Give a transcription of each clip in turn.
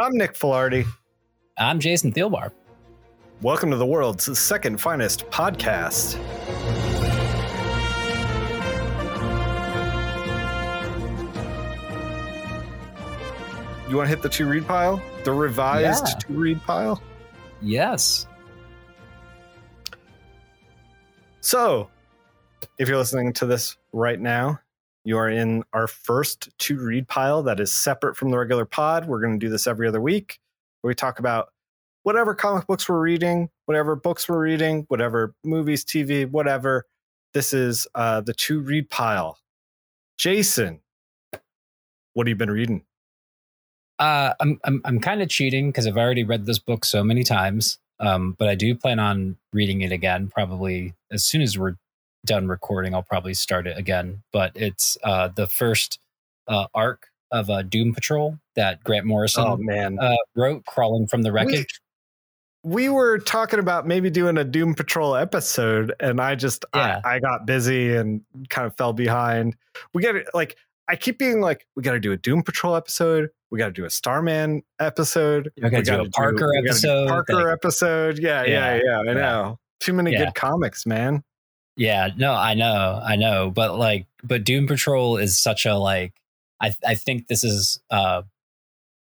I'm Nick Filardi. I'm Jason Thielbar. Welcome to the world's second finest podcast. You want to hit the to read pile? The revised Yeah. to read pile? Yes. So, if you're listening to this right now, you are in our first to read pile that is separate from the regular pod. We're going to do this every other week where we talk about whatever comic books we're reading, whatever books we're reading, whatever movies, TV, whatever. This is uh, the to read pile. Jason, what have you been reading? Uh, I'm I'm I'm kind of cheating because I've already read this book so many times. Um, but I do plan on reading it again. Probably as soon as we're done recording, I'll probably start it again. But it's uh, the first uh, arc of uh, Doom Patrol that Grant Morrison Oh, man. uh, wrote, crawling from the wreckage. we were talking about maybe doing a Doom Patrol episode, and I just Yeah. I, I got busy and kind of fell behind. We got to like I keep being like, we got to do a Doom Patrol episode. We got to do a Starman episode. We gotta do a Parker do episode, Parker like- episode. Yeah, yeah, Yeah, yeah. I know. Too many Yeah. good comics, man. Yeah, no, I know, I know, but like, but Doom Patrol is such a like. I I think this is uh,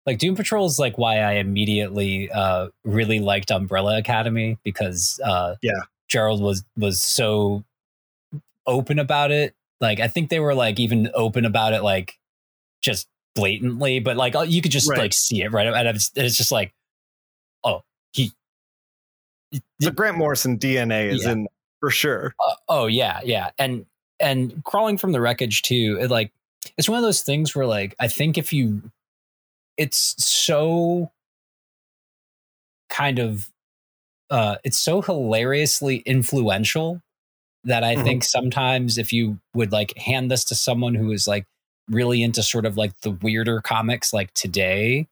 like Doom Patrol is like why I immediately uh really liked Umbrella Academy because uh Yeah. Gerard was was so open about it. Like I think they were like even open about it, like just blatantly, but like you could just Right. like see it right, and it's, it's just like, oh, he The Grant Morrison DNA is Yeah. in for sure. Uh, oh yeah, yeah, and and crawling from the wreckage too. It like it's one of those things where like I think if you, it's so kind of, uh, it's so hilariously influential that I Mhm. think sometimes if you would like hand this to someone who is like really into sort of like the weirder comics like today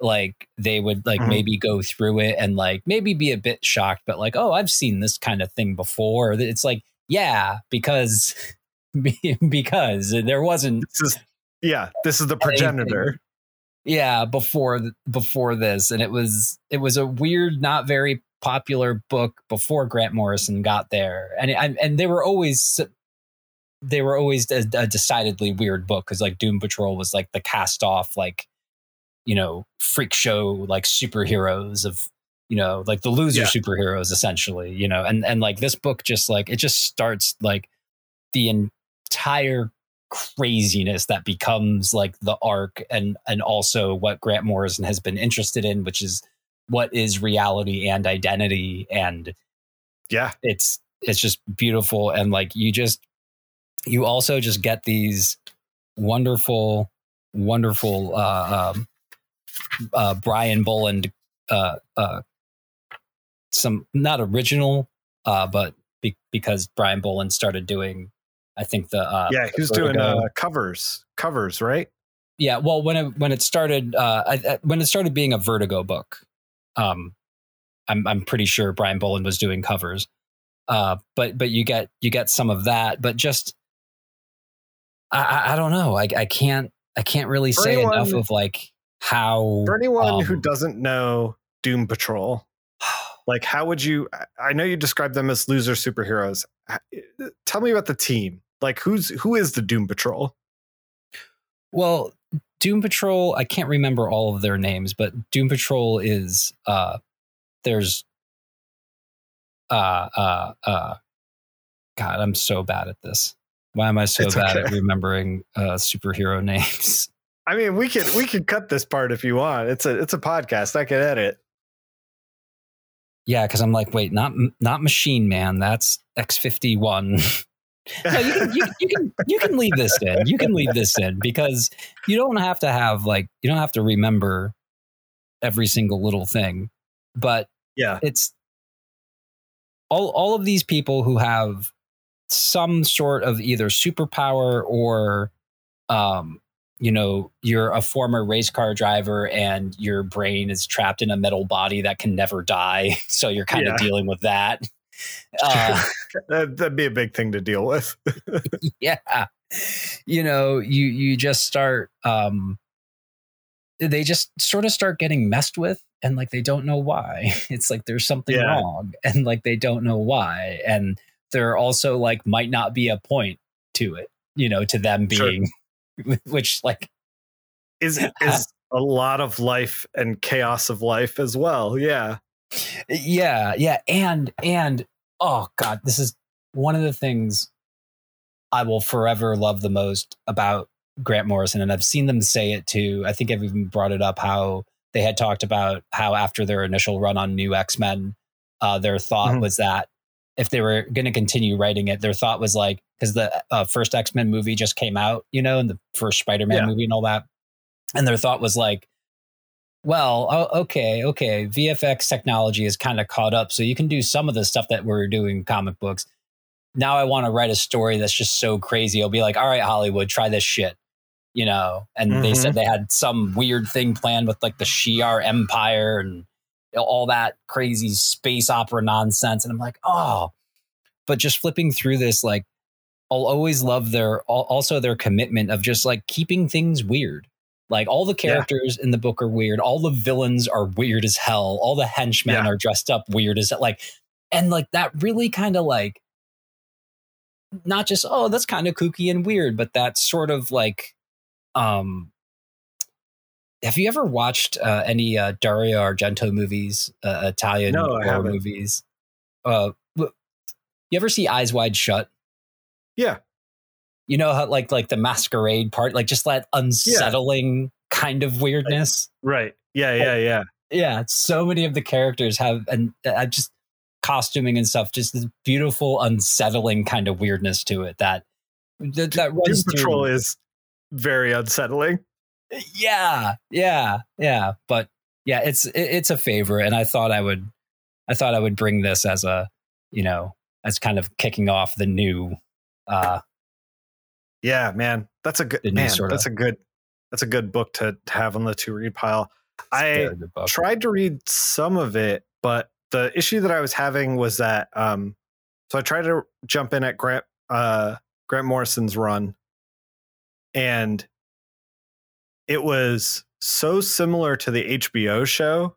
like they would like Mhm. maybe go through it and like maybe be a bit shocked but like oh i've seen this kind of thing before it's like yeah because because there wasn't This is yeah. This is the Anything. progenitor. yeah before before this and it was it was a weird not very popular book before grant morrison got there and and, and they were always they were always a, a decidedly weird book because like doom patrol was like the cast off like you know freak show like superheroes of you know like the loser Yeah. superheroes essentially you know and and like this book just like it just starts like the entire craziness that becomes like the arc and and also what Grant Morrison has been interested in which is what is reality and identity and Yeah. it's it's just beautiful and like you just you also just get these wonderful wonderful uh um uh Brian Bolland uh uh some not original uh but be- because Brian Bolland started doing I think the uh yeah. He was doing uh, covers, covers, right? yeah well when it when it started uh I, I- when it started being a vertigo book um i'm i'm pretty sure brian bolland was doing covers uh but but you get you get some of that but just i i, I don't know I, I can't i can't really For say anyone- enough of like how For anyone who um, doesn't know Doom Patrol, like how would you I- know you describe them as loser superheroes tell me about the team like who's who is the doom patrol Well, Doom Patrol, I can't remember all of their names, but Doom Patrol is uh there's uh uh uh God, I'm so bad at this. Why am I so It's bad at remembering uh superhero names? I mean we could we could cut this part if you want it's a it's a podcast i could edit yeah, because I'm like, wait, not not Machine Man, that's X51. no, you can, you, you can you can leave this in. You can leave this in because you don't have to have like you don't have to remember every single little thing. But yeah it's all all of these people who have some sort of either superpower or um you know you're a former race car driver and your brain is trapped in a metal body that can never die so you're kind Yeah. of dealing with that uh, that, that'd be a big thing to deal with yeah you know you you just start um they just sort of start getting messed with and like they don't know why. It's like there's something Yeah. wrong and like they don't know why. And there also like might not be a point to it, you know, to them Sure. which like Is is a lot of life and chaos of life as well. Yeah. yeah, yeah. And and oh god, this is one of the things I will forever love the most about Grant Morrison, and I've seen them say it too. I think I've even brought it up how they had talked about how after their initial run on New X Men, uh, their thought Mhm. was that if they were going to continue writing it, their thought was like because the uh, first X Men movie just came out, you know, and the first Spider Man Yeah. movie and all that, and their thought was like. Well, oh, okay, okay. VFX technology is kind of caught up, so you can do some of the stuff that we're doing comic books. Now I want to write a story that's just so crazy. I'll be like, all right, Hollywood, try this shit, you know. And they Mhm. said they had some weird thing planned with like the Shi'ar Empire and all that crazy space opera nonsense. And I'm like, oh, but just flipping through this, like, I'll always love their also their commitment of just like keeping things weird. Like all the Yeah. characters in the book are weird. All the villains are weird as hell. All the henchmen Yeah. are dressed up weird as like, and like that really kind of like not just oh that's kind of kooky and weird, but that's sort of like um. Have you ever watched uh, any uh, Dario Argento movies, uh, Italian No, horror movies? Uh, you ever see Eyes Wide Shut? Yeah. you know how like like the masquerade part like just that unsettling kind of weirdness Right. Yeah. Yeah. Yeah. yeah so many of the characters have and uh, just costuming and stuff just this beautiful unsettling kind of weirdness to it that that, that Doom Patrol through is very unsettling. yeah yeah yeah but yeah it's it, it's a favorite and i thought i would i thought i would bring this as a you know as kind of kicking off the new uh Yeah, man. That's a good man. That's a good that's a good book to, have on the to read pile. I very good book. tried to read some of it, but the issue that I was having was that um so I tried to jump in at Grant uh Grant Morrison's run and it was so similar to the HBO show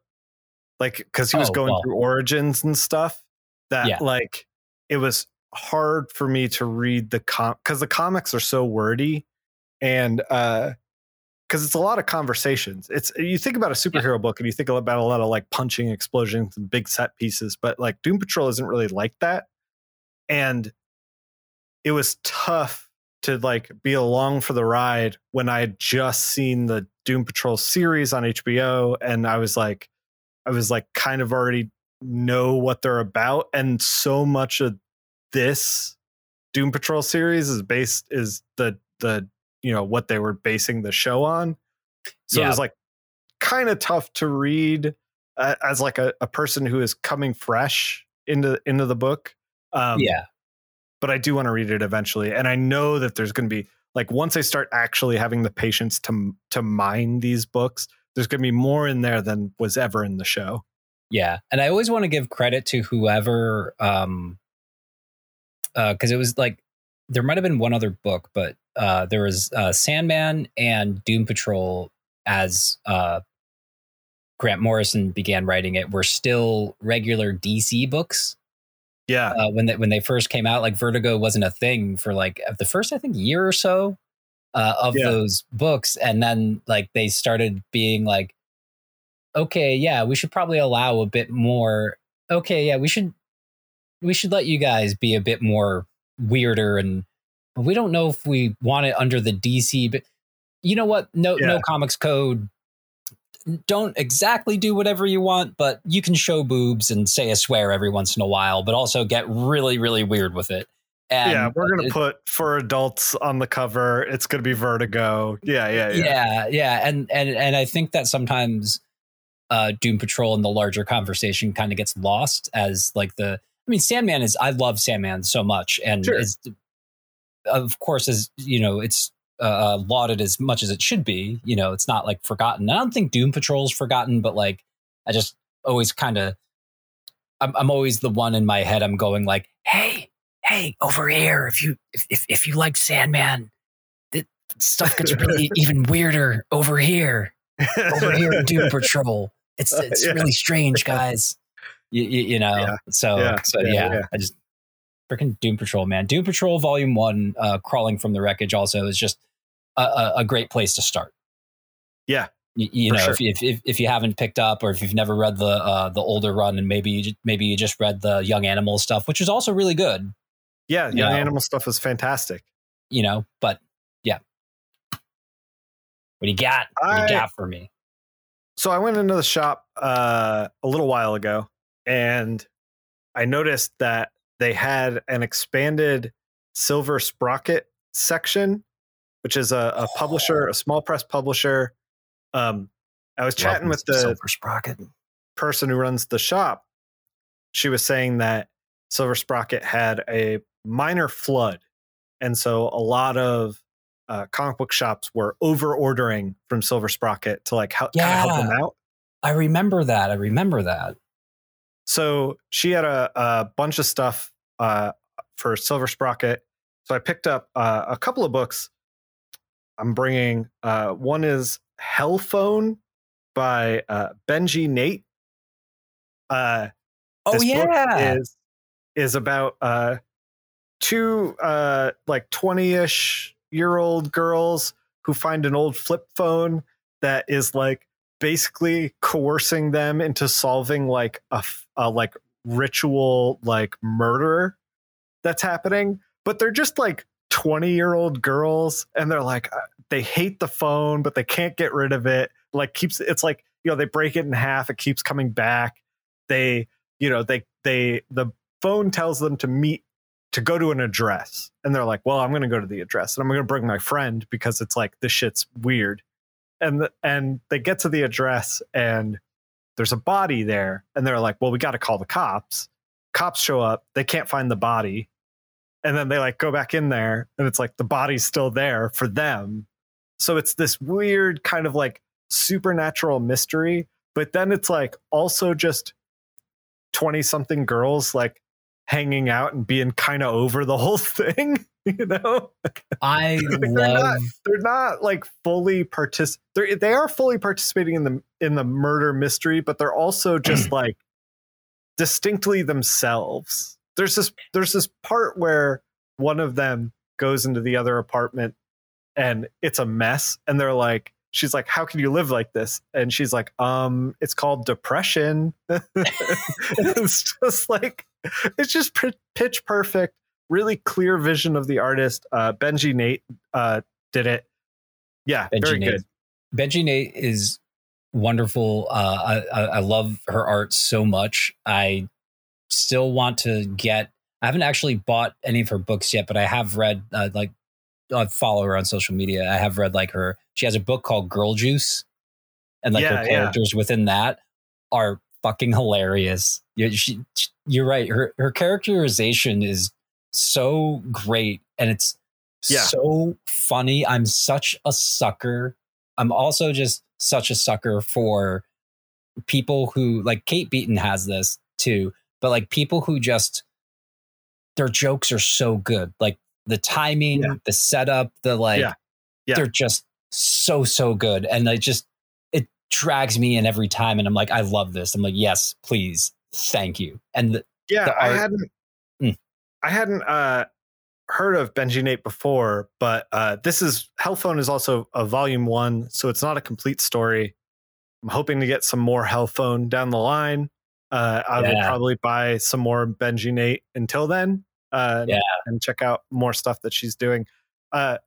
like cuz he was Oh, going well. through origins and stuff that Yeah. like it was hard for me to read the com cuz the comics are so wordy and uh because it's a lot of conversations. It's you think about a superhero book and you think about a lot of like punching explosions and big set pieces, but like Doom Patrol isn't really like that. And it was tough to like be along for the ride when I had just seen the Doom Patrol series on HBO and I was like I was like kind of already know what they're about and so much of this Doom Patrol series is based is the the you know what they were basing the show on. So it was like kind of tough to read uh, as like a, a person who is coming fresh into into the book. Um, yeah but I do want to read it eventually, and I know that there's going to be like once I start actually having the patience to to mine these books, there's going to be more in there than was ever in the show. Yeah, and I always want to give credit to whoever, um, because it was like there might have been one other book, but uh, there was uh, Sandman and Doom Patrol as uh, Grant Morrison began writing it were still regular DC books Yeah, uh, when they when they first came out. Like Vertigo wasn't a thing for like the first I think year or so uh, of Yeah. those books, and then like they started being like, okay, yeah, we should probably allow a bit more. Okay, yeah, we should we should let you guys be a bit more weirder, and we don't know if we want it under the DC, but you know what? No, no comics code. Don't exactly do whatever you want, but you can show boobs and say a swear every once in a while, but also get really, really weird with it. And yeah, we're gonna it- put for adults on the cover. It's gonna be Vertigo. Yeah, yeah, yeah. yeah, yeah, and and and I think that sometimes uh, Doom Patrol in the larger conversation kind of gets lost as like the. I mean, Sandman is. I love Sandman so much, and Sure. is of course is you know it's uh, lauded as much as it should be. You know, it's not like forgotten. I don't think Doom Patrol is forgotten, but like I just always kind of. I'm, I'm always the one in my head. I'm going like, hey, hey, over here. If you if if, if you like Sandman, it, stuff gets really even weirder over here. over here in Doom Patrol. It's it's Yeah. really strange, guys. You, you, you know, Yeah. so Yeah. so Yeah, yeah. I just freaking Doom Patrol, man. Doom Patrol Volume One, uh, crawling from the wreckage, also is just a, a, a great place to start. Yeah, you, you know, sure. if, if if if you haven't picked up, or if you've never read the uh, the older run, and maybe you, maybe you just read the Young Animal stuff, which is also really good, yeah, young No. animal stuff is fantastic. you know. But yeah, what do you got? What do I- you got for me? So I went into the shop uh, a little while ago, and I noticed that they had an expanded Silver Sprocket section, which is a, a publisher, a small press publisher. Um, I was chatting with the Silver Sprocket. person who runs the shop. She was saying that Silver Sprocket had a minor flood, and so a lot of uh, comic book shops were over ordering from Silver Sprocket to like help, kinda help them out. I remember that. I remember that. So she had a, a bunch of stuff uh, for Silver Sprocket. So I picked up uh, a couple of books. I'm bringing uh, one is Hell Phone by uh, Benji Nate. Uh, Oh this book yeah, is is about uh, two uh, like 20ish year old girls who find an old flip phone that is like basically coercing them into solving like a like ritual like murder that's happening. But they're just like 20 year old girls and they're like uh, they hate the phone but they can't get rid of it. Like keeps it's like you know they break it in half it keeps coming back. They you know they they the phone tells them to meet to go to an address. And they're like well i'm going to go to the address and i'm going to bring my friend because it's like this shit's weird and and they get to the address and there's a body there and they're like well we got to call the cops. Cops show up they can't find the body and then they like go back in there and it's like the body's still there for them. So it's this weird kind of like supernatural mystery but then it's like also just 20 something girls like hanging out and being kind of over the whole thing you know? I They're not- love. they're not like fully partic they they are fully participating in the in the murder mystery but they're also just like distinctly themselves. There's this there's this part where one of them goes into the other apartment and it's a mess and they're like she's like how can you live like this? And she's like um it's called depression. It's just like it's just pr- pitch perfect really clear vision of the artist uh benji nate uh did it yeah Benji very Nate. good Benji Nate is wonderful. Uh, I, I love her art so much. I still want to get. I haven't actually bought any of her books yet, but I have read uh, like I follow her on social media. I have read like her. She has a book called Girl Juice, and like Yeah, her yeah. characters within that are fucking hilarious. You, she, you're right. Her her characterization is so great, and it's Yeah. so funny. I'm such a sucker. I'm also just such a sucker for people who like Kate Beaton has this too, but like people who just their jokes are so good. Like the timing, Yeah. the setup, the like Yeah. Yeah. they're just so so good and I just it drags me in every time and I'm like I love this. I'm like yes, please. Thank you. And the, yeah the i hadn't Mm. i hadn't uh heard of benji nate before but uh this is hellphone is also a volume one so it's not a complete story i'm hoping to get some more hellphone down the line uh i will probably buy some more benji nate until then uh Yeah. and check out more stuff that she's doing uh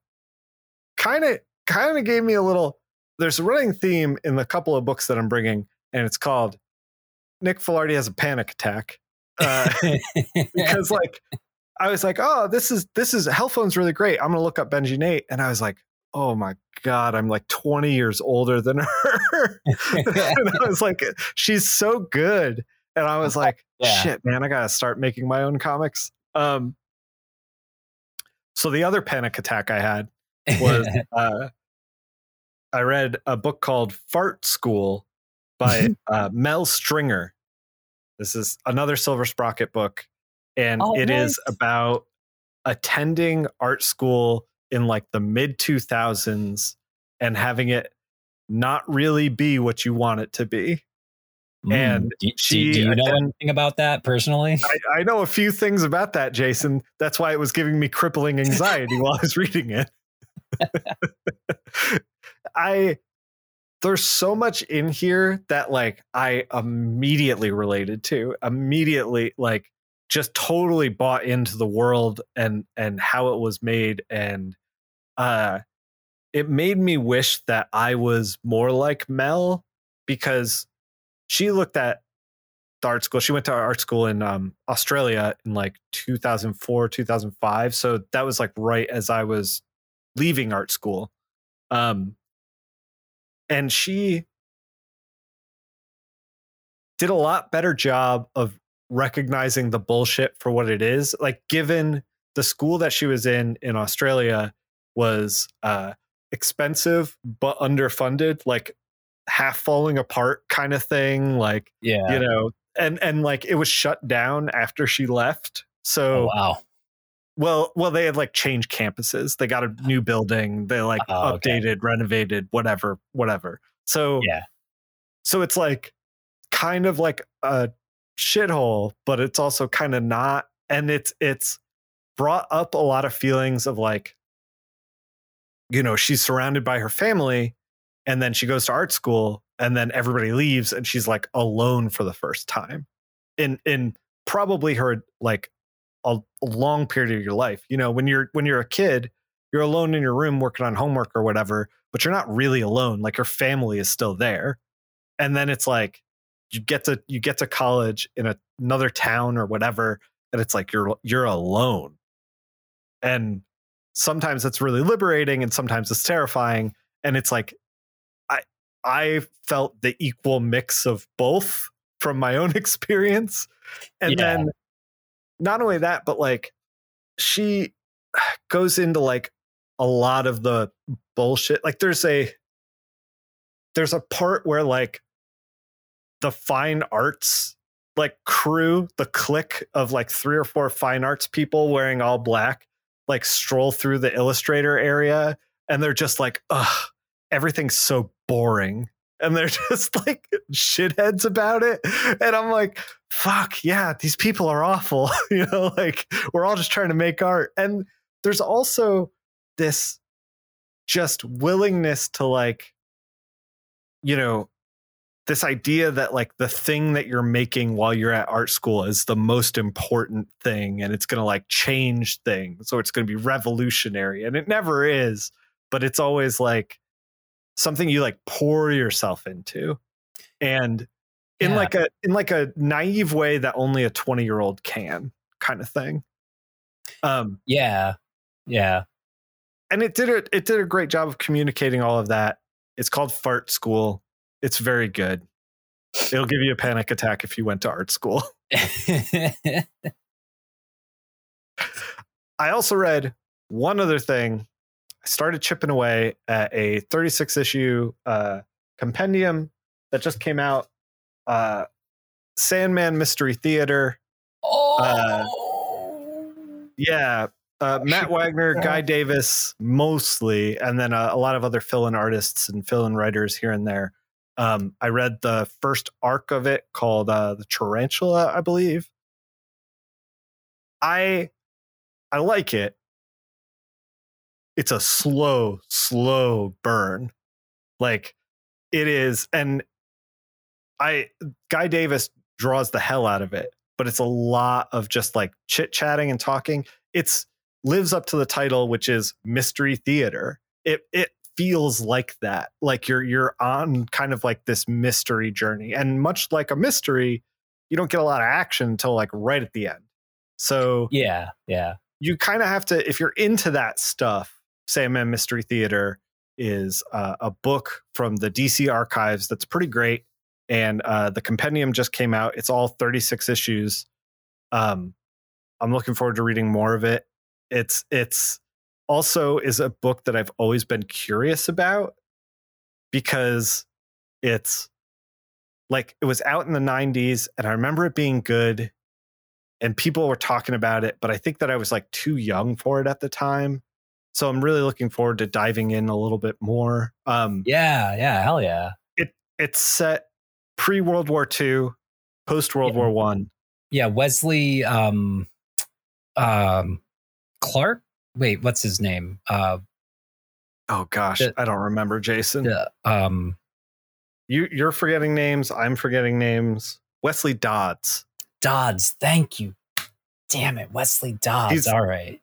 kind of kind of gave me a little there's a running theme in the couple of books that i'm bringing and it's called nick Filardi has a panic attack uh because like I was like, oh, this is this is Hellphone's really great. I'm gonna look up Benji Nate, and I was like, oh my god, I'm like 20 years older than her. and I was like, she's so good, and I was like, Yeah. shit, man, I gotta start making my own comics. Um, so the other panic attack I had was uh, I read a book called Fart School by uh, Mel Stringer. This is another Silver Sprocket book, and Oh, it is nice. about attending art school in like the mid 2000s and having it not really be what you want it to be. Mm. And do, do- she- do you know and- anything about that personally? I, I know a few things about that, Jason. That's why it was giving me crippling anxiety while I was reading it. I there's so much in here that like I immediately related to, immediately like just totally bought into the world and and how it was made and uh it made me wish that I was more like Mel because she looked at the art school. She went to art school in um, Australia in like 2004, 2005. So that was like right as I was leaving art school. Um, and she did a lot better job of recognizing the bullshit for what it is. Like, given the school that she was in in Australia was uh, expensive but underfunded, like half falling apart kind of thing. Like, yeah. you know and and like it was shut down after she left so oh, wow. Well well they had like changed campuses. They got a ah. new building. They like Oh, okay. updated renovated whatever whatever. So Yeah. so it's like kind of like a shithole but it's also kind of not and it's it's brought up a lot of feelings of like you know she's surrounded by her family and then she goes to art school and then everybody leaves and she's like alone for the first time. In in probably her like a, a long period of your life. You know when you're when you're a kid you're alone in your room working on homework or whatever but you're not really alone like your family is still there. And then it's like you get to you get to college in a, another town or whatever and it's like you're you're alone. And sometimes it's really liberating and sometimes it's terrifying and it's like i i felt the equal mix of both from my own experience. And Yeah. then not only that but like she goes into like a lot of the bullshit like there's a there's a part where like the fine arts like crew the clique of like three or four fine arts people wearing all black like stroll through the illustrator area and they're just like ugh everything's so boring and they're just like shitheads about it. And i'm like fuck yeah these people are awful. You know like we're all just trying to make art. And there's also this just willingness to like you know this idea that like the thing that you're making while you're at art school is the most important thing and it's going to like change things so it's going to be revolutionary and it never is but it's always like something you like pour yourself into and in Yeah. like a in like a naive way that only a 20 year old can kind of thing um Yeah. Yeah. and it did it it did a great job of communicating all of that it's called fart school it's very good it'll give you a panic attack if you went to art school i also read one other thing i started chipping away at a 36 issue uh compendium that just came out uh sandman mystery theater oh. yeah uh, Matt Wagner, Guy Davis, mostly, and then a, a lot of other fill-in artists and fill-in writers here and there. Um, I read the first arc of it called uh, the Tarantula, I believe. I I like it. It's a slow, slow burn. Like it is, and I Guy Davis draws the hell out of it, but it's a lot of just like chit chatting and talking. It's lives up to the title, which is mystery theater. It it feels like that. Like you're you're on kind of like this mystery journey. And much like a mystery, you don't get a lot of action until like right at the end. So Yeah. Yeah. you kind of have to if you're into that stuff sandman mystery theater is uh, a book from the dc archives that's pretty great and uh, the compendium just came out. It's all 36 issues. Um, i'm looking forward to reading more of it. It's it's also is a book that i've always been curious about because it's like it was out in the 90s and i remember it being good and people were talking about it but i think that i was like too young for it at the time So I'm really looking forward to diving in a little bit more. Um, yeah, yeah, hell yeah. It it's set pre World War II, post World Yeah. War One. Yeah, Wesley um um Clark? Wait, what's his name? Uh Oh gosh, The- I don't remember, Jason. the, um You you're forgetting names. I'm forgetting names. Wesley Dodds. Dodds. Thank you. Damn it, Wesley Dodds. He's- All right.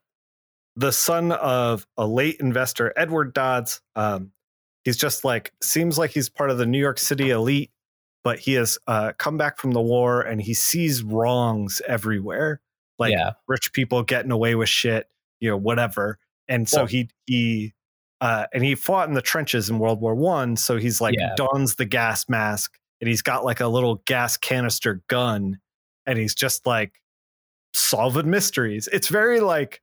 The son of a late investor, Edward Dodds. Um, he's just like seems like he's part of the New York City elite, but he has uh, come back from the war and he sees wrongs everywhere, like yeah. rich people getting away with shit, you know, whatever. And so Well- he he uh, and he fought in the trenches in World War One. So he's like Yeah. dons the gas mask and he's got like a little gas canister gun, and he's just like solving mysteries. It's very like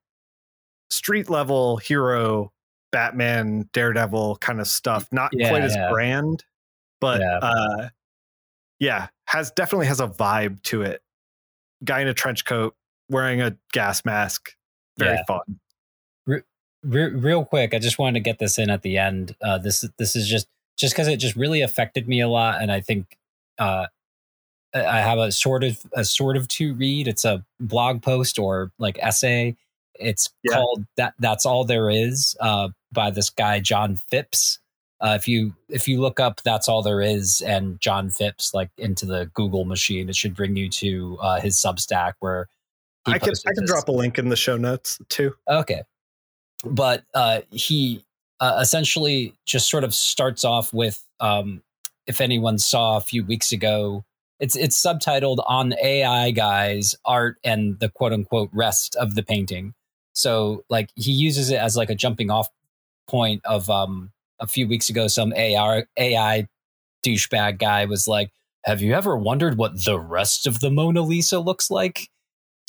street level hero Batman, Daredevil kind of stuff. Not Yeah, quite as yeah. grand, but Yeah. uh yeah, has definitely has a vibe to it. Guy in a trench coat wearing a gas mask. Very fun. Re- real quick, I just wanted to get this in at the end. Uh, this this is just just because it just really affected me a lot, and I think uh, I have a sort of a sort of to read. It's a blog post or like essay. It's Yeah. called that. That's all there is uh, by this guy John Phipps. Uh, if you if you look up that's all there is and John Phipps like into the Google machine, it should bring you to uh, his Substack where he I can I can drop a link in the show notes too. Okay. But uh, he uh, essentially just sort of starts off with um, if anyone saw a few weeks ago, it's it's subtitled on AI guys art and the quote unquote rest of the painting. So like he uses it as like a jumping off point of um a few weeks ago some AI AI douchebag guy was like, "Have you ever wondered what the rest of the Mona Lisa looks like?"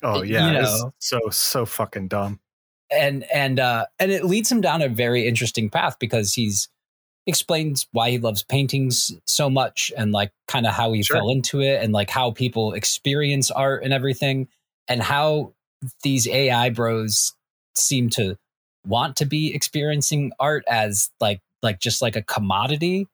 Oh yeah, it's know. so so fucking dumb. and and uh and it leads him down a very interesting path because he's explains why he loves paintings so much and like kind of how he Sure. fell into it and like how people experience art and everything and how these AI bros seem to want to be experiencing art as like like just like a commodity,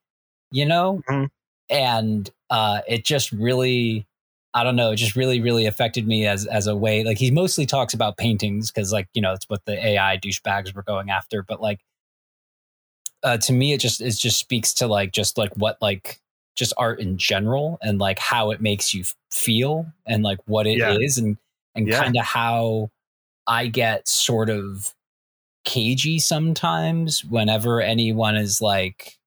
you know? Mhm. And uh it just really I don't know, it just really, really affected me as as a way. Like he mostly talks about paintings because, like, you know, it's what the AI douchebags were going after. But like, uh, to me, it just it just speaks to like just like what like just art in general and like how it makes you feel and like what it is Yeah. and and Yeah. kind of how I get sort of cagey sometimes whenever anyone is like,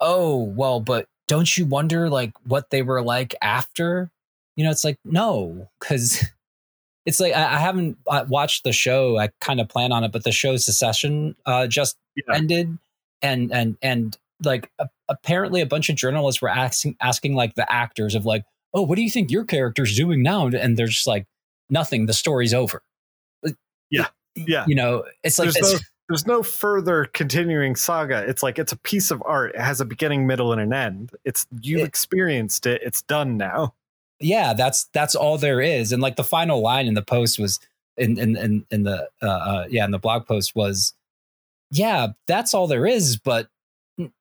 oh well, but don't you wonder like what they were like after? You know, it's like no, because it's like I, I haven't watched the show. I kind of plan on it, but the show Succession uh, just Yeah. ended, and and and like a- apparently a bunch of journalists were asking asking like the actors of like, oh, what do you think your character's doing now? And they're just like, nothing. The story's over. Yeah. Yeah. You know, it's like there's no there's no further continuing saga. It's like it's a piece of art. It has a beginning, middle, and an end. It's you've It- experienced it. It's done now. yeah that's that's all there is and like the final line in the post was in in in, in the uh, uh yeah in the blog post was yeah that's all there is but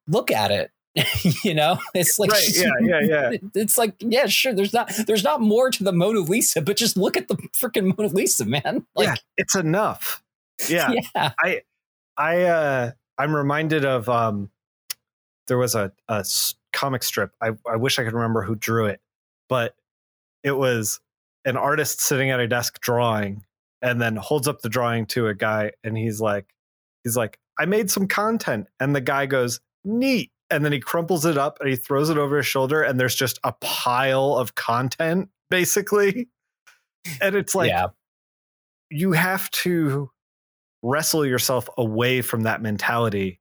look at it you know it's like Right, yeah, yeah, yeah. it's like yeah sure there's not there's not more to the mona lisa but just look at the freaking mona lisa man like yeah, it's enough. Yeah, yeah I uh I'm reminded of um there was a comic strip. I, I wish I could remember who drew it, but it was an artist sitting at a desk drawing and then holds up the drawing to a guy and he's like he's like, I made some content. And the guy goes, neat. And then he crumples it up and he throws it over his shoulder and there's just a pile of content, basically. And it's like yeah you have to wrestle yourself away from that mentality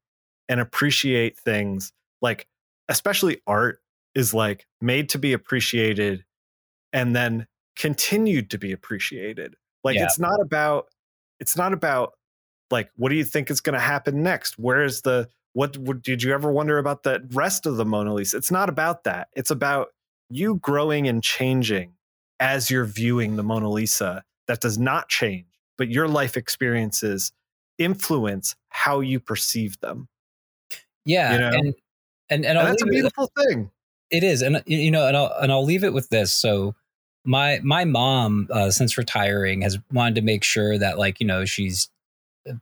and appreciate things like especially art is like made to be appreciated and then continued to be appreciated like Yeah. it's not about it's not about like what do you think is going to happen next where's the what, what did you ever wonder about the rest of the mona lisa it's not about that it's about you growing and changing as you're viewing the mona lisa that does not change but your life experiences influence how you perceive them. Yeah, You know? and and and, And that's a leave it- beautiful thing. It is, and you know, and I'll and I'll leave it with this. So, my my mom, uh, since retiring, has wanted to make sure that like you know she's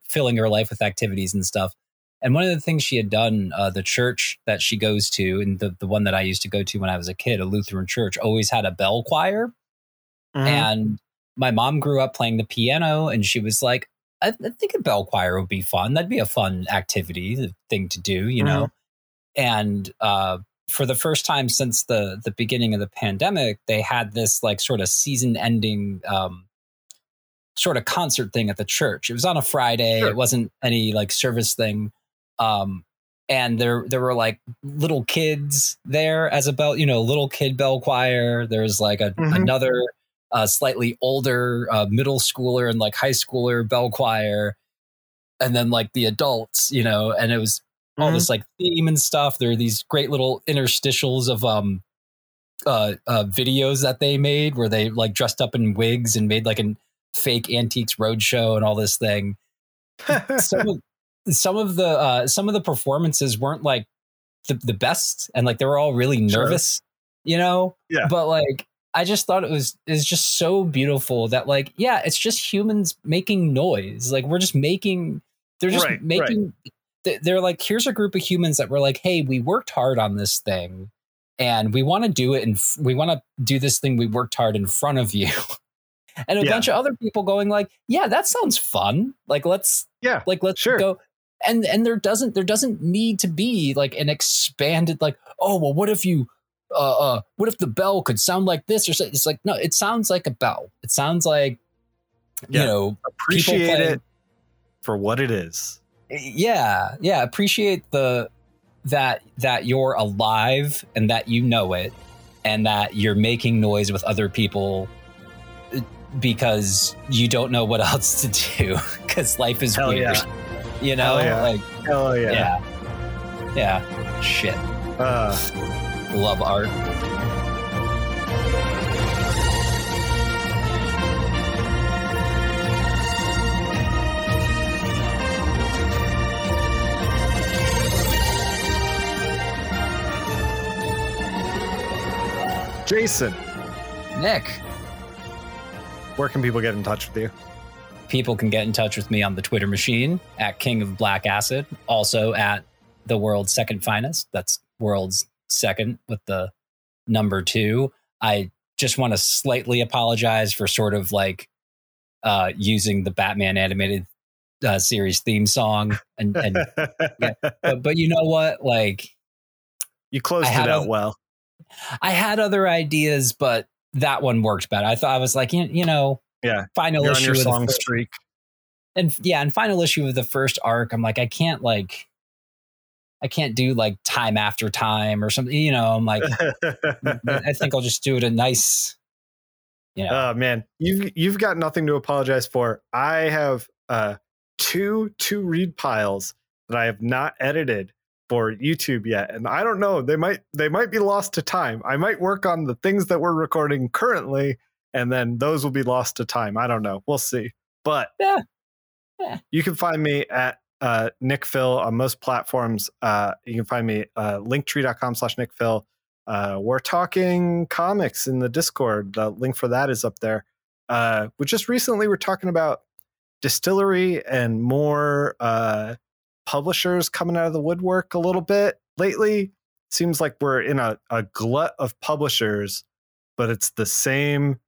filling her life with activities and stuff. And one of the things she had done, uh, the church that she goes to, and the the one that I used to go to when I was a kid, a Lutheran church, always had a bell choir. Mhm. And my mom grew up playing the piano, and she was like, I, I think a bell choir would be fun. That'd be a fun activity, the thing to do, you know. And uh, for the first time since the the beginning of the pandemic, they had this like sort of season ending um, sort of concert thing at the church. It was on a Friday. Sure. It wasn't any like service thing. Um, and there there were like little kids there as a bell, you know, little kid bell choir. There's like a, Mhm. another uh, slightly older uh, middle schooler and like high schooler bell choir, and then like the adults, you know, and it was all Mhm. this like theme and stuff. There are these great little interstitials of um uh, uh videos that they made where they like dressed up in wigs and made like an fake antiques roadshow and all this thing. Some of some of the uh some of the performances weren't like the, the best and like they were all really Sure. nervous, you know? Yeah. But like I just thought it was is just so beautiful that like yeah, it's just humans making noise. Like we're just making they're just Right, right. making they- they're like here's a group of humans that were like hey we worked hard on this thing and we want to do it and we want to do this thing we worked hard in front of you and a Yeah. bunch of other people going like yeah that sounds fun like let's yeah. like let's Sure. go and and there doesn't there doesn't need to be like an expanded like oh well what if you uh uh what if the bell could sound like this or so it's like no it sounds like a bell it sounds like Yeah. you know Appreciate it for what it is. yeah yeah appreciate the that that you're alive and that you know it and that you're making noise with other people uh, because you don't know what else to do because life is Hell weird yeah. You know? Hell yeah. like Hell yeah. yeah. Yeah. Shit. Uh, love art. Jason, nick. Where can people get in touch with you? People can get in touch with me on the Twitter machine at King of Black Acid, also at the world's second finest. That's world's second with the number two. I just want to slightly apologize for sort of like uh, using the Batman animated uh, series theme song, and, and but, but you know what? Like you closed it out well. I had other ideas, but that one worked better. I thought I was like, you, you know, Yeah. final You're on issue your of the song first- streak. and yeah, and final issue of the first arc, I'm like, I can't like, I can't do like time after time or something. You know, I'm like, I think I'll just do it a nice, you know, Oh man, you've you've got nothing to apologize for. I have uh two two read piles that I have not edited for YouTube yet, and I don't know. They might they might be lost to time. I might work on the things that we're recording currently, and then those will be lost to time. I don't know. We'll see. But Yeah. Yeah. you can find me at uh, Nick Fil on most platforms. Uh, you can find me uh, linktree.com slash Nick Fil. Uh, we're talking comics in the Discord. The link for that is up there. Uh, we just recently were talking about DSTLRY and more uh, publishers coming out of the woodwork a little bit lately. Seems like we're in a, a glut of publishers, but it's the same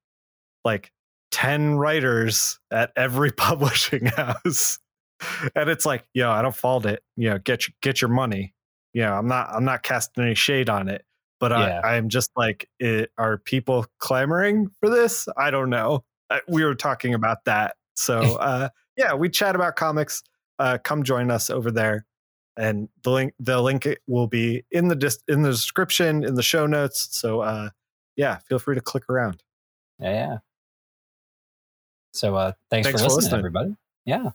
like 10 writers at every publishing house. And it's like, yo, I don't fault it. You know, get your, get your money. You know, I'm not I'm not casting any shade on it, but Yeah. I, I'm just like, it, are people clamoring for this? I don't know. Uh, We were talking about that, so uh, yeah, we chat about comics. Uh, come join us over there, and the link the link will be in the dis- in the description in the show notes. So uh, yeah, feel free to click around. yeah, yeah. So uh, thanks, Thanks for for listening, listening. everybody. Yeah.